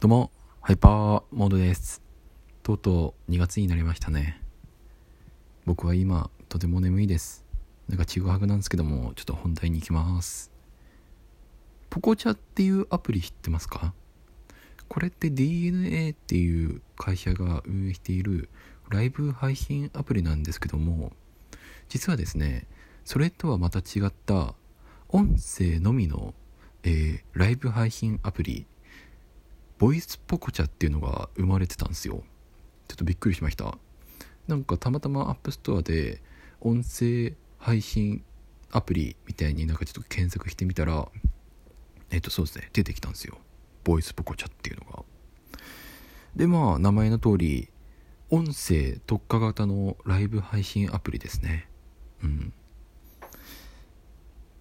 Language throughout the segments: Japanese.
どうも、ハイパーモードです。とうとう2月になりましたね。僕は今、とても眠いです。なんかちぐはぐなんですけども、ちょっと本題に行きます。ポコチャっていうアプリ知ってますか？これって DNA っていう会社が運営しているライブ配信アプリなんですけども、実はですね、それとはまた違った音声のみの、えーライブ配信アプリボイスポコチャっていうのが生まれてたんですよ。ちょっとびっくりしました。なんかたまたま App Store で音声配信アプリみたいになんかちょっと検索してみたらえっとそうですね出てきたんですよ。ボイスポコチャっていうのが。でまあ名前の通り音声特化型のライブ配信アプリですね。うん。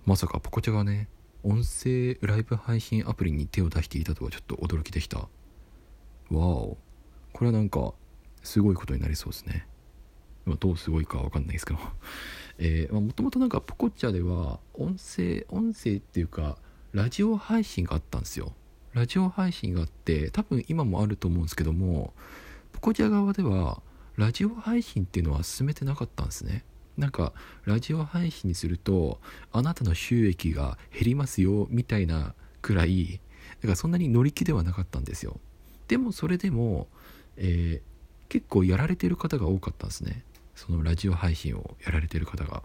まさかポコチャがね音声ライブ配信アプリに手を出していたとはちょっと驚きでした。わお。これはなんかすごいことになりそうですね。どうすごいかは分かんないですけど。えまあもともとなんかポコチャでは音声音声っていうかラジオ配信があったんですよ。ラジオ配信があって多分今もあると思うんですけどもポコチャ側ではラジオ配信っていうのは進めてなかったんですね。なんかラジオ配信にするとあなたの収益が減りますよみたいなくらいだからそんなに乗り気ではなかったんですよ。でもそれでも、えー結構やられてる方が多かったんですね。そのラジオ配信をやられてる方が。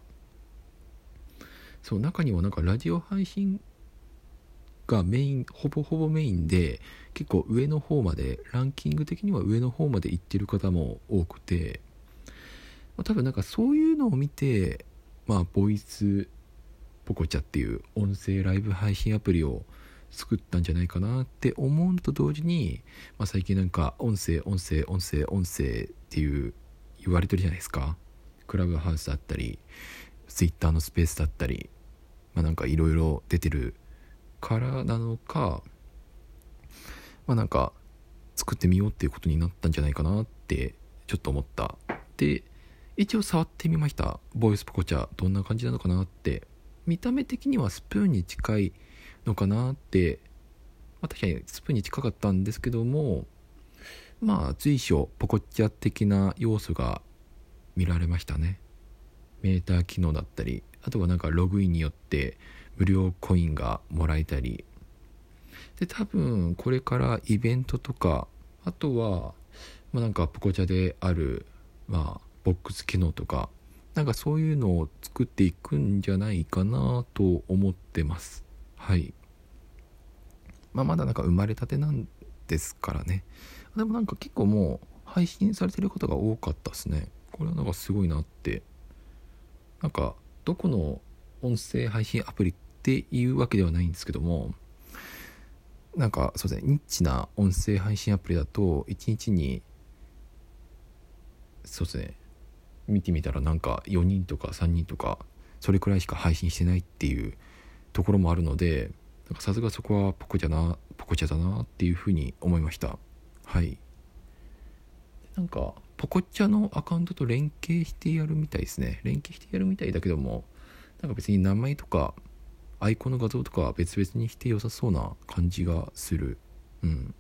そう中にはなんかラジオ配信がメインほぼほぼメインで結構上の方までランキング的には上の方まで行ってる方も多くてまあ多分なんかそういうのを見てまあボイスポコチャっていう音声ライブ配信アプリを作ったんじゃないかなって思うのと同時に、まあ、最近なんか音声音声音声音声っていう言われてるじゃないですか。クラブハウスだったりツイッターのスペースだったりまあなんかいろいろ出てるからなのかまあなんか作ってみようっていうことになったんじゃないかなってちょっと思った。で一応触ってみました。ボイスポコチャどんな感じなのかなって。見た目的にはスプーンに近いのかなって、まあ、確かにスプーンに近かったんですけどもまあ随所ポコチャ的な要素が見られましたね。メーター機能だったりあとはなんかログインによって無料コインがもらえたり。で多分これからイベントとかあとは、まあ、なんかポコチャであるまあボックス機能とかなんかそういうのを作っていくんじゃないかなと思ってます。はい。まあまだなんか生まれたてなんですからね。でもなんか結構もう配信されてる方が多かったですね。これはなんかすごいなって。なんかどこの音声配信アプリっていうわけではないんですけども。なんかそうですね。ニッチな音声配信アプリだと1日にそうですね。見てみたらなんか4人とか3人とかそれくらいしか配信してないっていうところもあるのでさすがそこはポコチャなポコチャだなっていうふうに思いました。はい。なんかポコチャのアカウントと連携してやるみたいですね。連携してやるみたいだけどもなんか別に名前とかアイコンの画像とかは別々にして良さそうな感じがする。うん。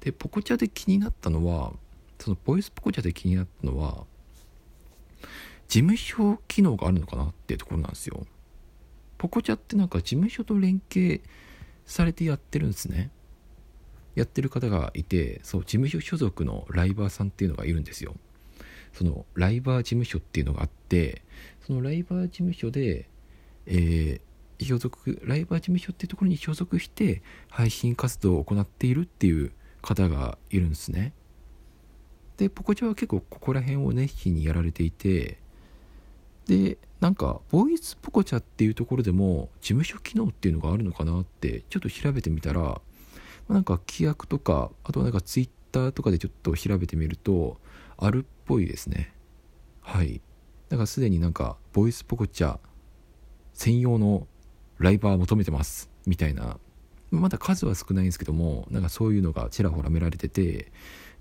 でポコチャで気になったのはそのボイスポコチャで気になったのは事務所機能があるのかなっていうところなんですよ。ポコチャってなんか事務所と連携されてやってるんですね。やってる方がいてそう事務所所属のライバーさんっていうのがいるんですよ。そのライバー事務所っていうのがあってそのライバー事務所でえー所属ライバー事務所っていうところに所属して配信活動を行っているっていう方がいるんですね。でポコチャは結構ここら辺を熱心にやられていてでなんかボイスポコチャっていうところでも事務所機能っていうのがあるのかなってちょっと調べてみたら、なんか規約とかあとはなんかツイッターとかでちょっと調べてみるとあるっぽいですね。はい。だからすでになんかボイスポコチャ専用のライバー求めてます。みたいな。まだ数は少ないんですけどもなんかそういうのがちらほら見られてて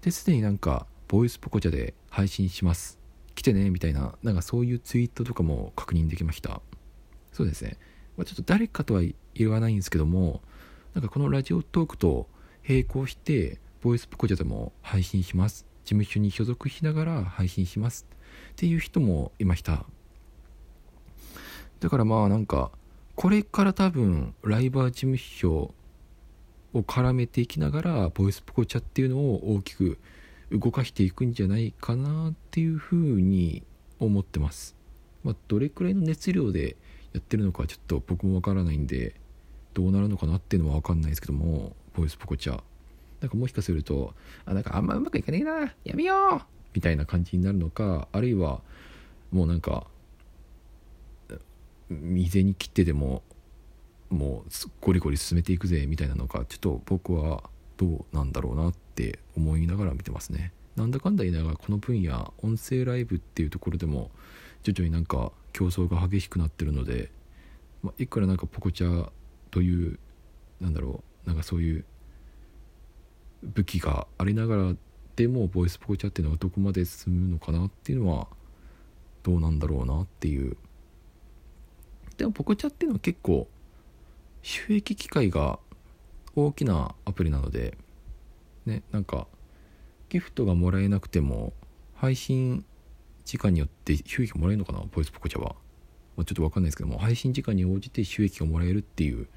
ですでになんかボイスポコチャで配信します。来てねみたいななんかそういうツイートとかも確認できました。そうですね、まあ、ちょっと誰かとは言わないんですけどもなんかこのラジオトークと並行してボイスポコチャでも配信します。事務所に所属しながら配信します。っていう人もいました。だからまあなんかこれから多分ライバー事務所を絡めていきながらボイスポコチャっていうのを大きく動かしていくんじゃないかなっていうふうに思ってます。まあ、どれくらいの熱量でやってるのかちょっと僕もわからないんでどうなるのかなっていうのはわかんないですけどもボイスポコチャ。なんかもしかするとあなんかあんまうまくいかねえな。やめよう。みたいな感じになるのかあるいはもうなんか未然に切ってでももうゴリゴリ進めていくぜみたいなのかちょっと僕はどうなんだろうなってって思いながら見てますね。なんだかんだ言いながらこの分野音声ライブっていうところでも徐々になんか競争が激しくなってるので、まあ、いくらなんかポコチャというなんだろうなんかそういう武器がありながらでもボイスポコチャっていうのはどこまで進むのかなっていうのはどうなんだろうなっていう。でもポコチャっていうのは結構収益機会が大きなアプリなのでねなんかギフトがもらえなくても配信時間によって収益もらえるのかなボイスポコチャは、まあ、ちょっと分かんないですけども配信時間に応じて収益がもらえるっていう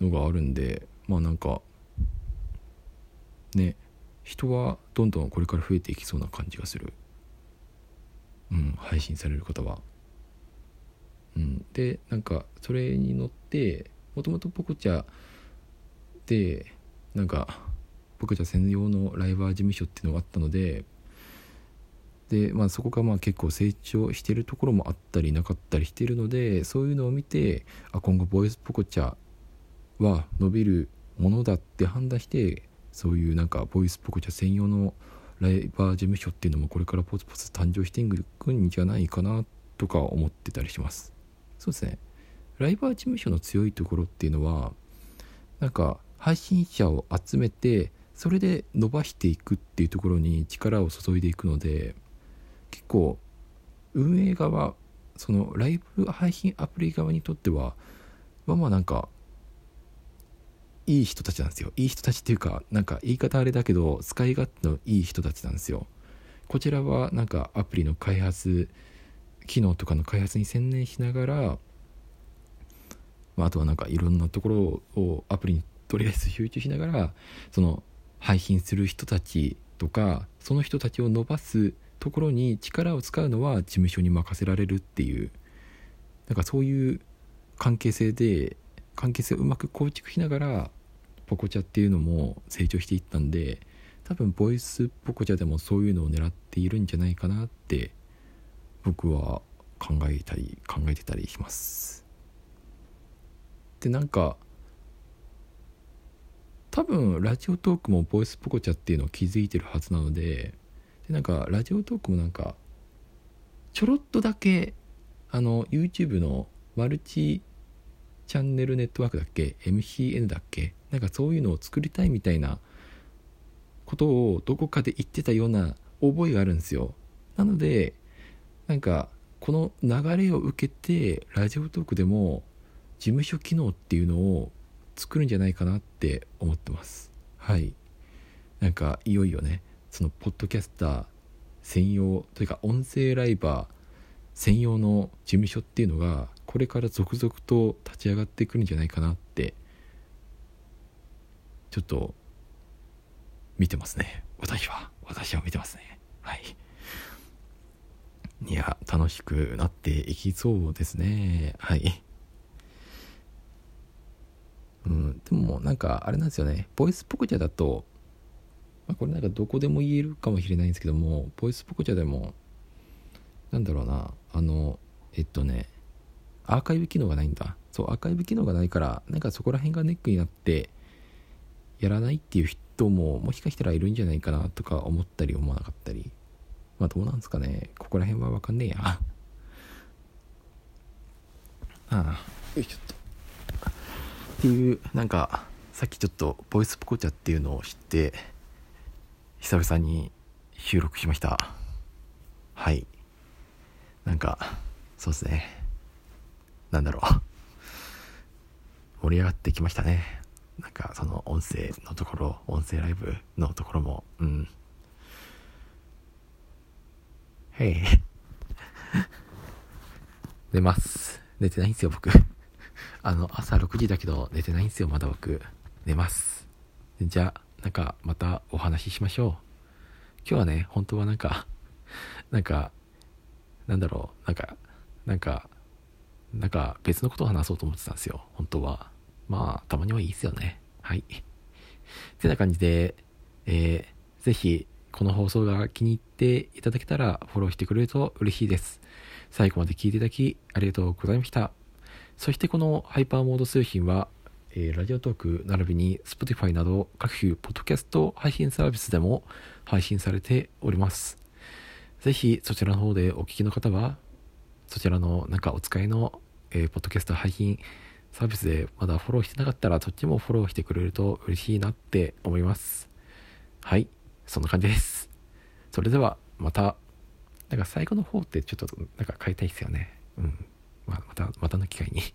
のがあるんでまあなんかね人はどんどんこれから増えていきそうな感じがする。うん配信される方は。うん、でなんかそれに乗ってもともとポコチャでなんかポコチャ専用のライバー事務所っていうのがあったのでで、まあ、そこがまあ結構成長してるところもあったりなかったりしてるのでそういうのを見てあ今後ボイスポコチャは伸びるものだって判断してそういうなんかボイスポコチャ専用のライバー事務所っていうのもこれからポツポツ誕生していくんじゃないかなとか思ってたりします。そうですねライバー事務所の強いところっていうのはなんか配信者を集めてそれで伸ばしていくっていうところに力を注いでいくので結構運営側そのライブ配信アプリ側にとってはまあまあなんかいい人たちなんですよ。いい人たちっていうかなんか言い方あれだけど使い勝手のいい人たちなんですよ。こちらはなんかアプリの開発機能とかの開発に専念しながら、まあ、あとはなんかいろんなところをアプリにとりあえず集中しながらその配信する人たちとかその人たちを伸ばすところに力を使うのは事務所に任せられるっていうなんかそういう関係性で関係性をうまく構築しながらポコチャっていうのも成長していったんで多分ボイスポコチャでもそういうのを狙っているんじゃないかなって僕は考えたり考えてたりします。でなんか多分ラジオトークもボイスポコチャっていうのを気づいてるはずなのででなんかラジオトークもなんかちょろっとだけあの YouTube のマルチチャンネルネットワークだっけ？MCN だっけ？なんかそういうのを作りたいみたいなことをどこかで言ってたような覚えがあるんですよ。なのでなんかこの流れを受けてラジオトークでも事務所機能っていうのを作るんじゃないかなって思ってます。はい。なんかいよいよねそのポッドキャスター専用というか音声ライバー専用の事務所っていうのがこれから続々と立ち上がってくるんじゃないかなってちょっと見てますね。私は。私は見てますね。はい。いや、楽しくなっていきそうですね。はい。うん、でもなんかあれなんですよね。ボイスポコチャだと、まあ、これなんかどこでも言えるかもしれないんですけども、ボイスポコチャでも、なんだろうな、あの、えっとね、アーカイブ機能がないんだ。そう、アーカイブ機能がないから、なんかそこら辺がネックになって、やらないっていう人ももしかしたらいるんじゃないかなとか思ったり思わなかったりまあどうなんすかね。ここら辺はわかんねえや。ああ、よいしょっと。っていう、なんか、さっきちょっとボイスポコチャっていうのを知って、久々に収録しました。はい。なんか、そうですね。なんだろう。盛り上がってきましたね。なんかその音声のところ音声ライブのところもうんへい 寝ます寝てないんですよ僕あの朝6時だけど寝てないんですよまだ僕。寝ます。じゃあなんかまたお話ししましょう。今日はね本当はなんか なんかなんだろう。なんかなんかなんか別のことを話そうと思ってたんですよ。本当は。まあたまにはいいですよね。はい。ってな感じでえー、ぜひこの放送が気に入っていただけたらフォローしてくれると嬉しいです。最後まで聞いていただきありがとうございました。そしてこのハイパーモード通信は、えー、ラジオトーク並びに Spotify など各種ポッドキャスト配信サービスでも配信されております。ぜひそちらの方でお聞きの方は、そちらのなんかお使いの、えー、ポッドキャスト配信サービスでまだフォローしてなかったらそっちもフォローしてくれると嬉しいなって思います。はい、そんな感じです。それではまた、なんか最後の方ってちょっとなんか変えたいですよね。うん。まあ、また、またの機会に。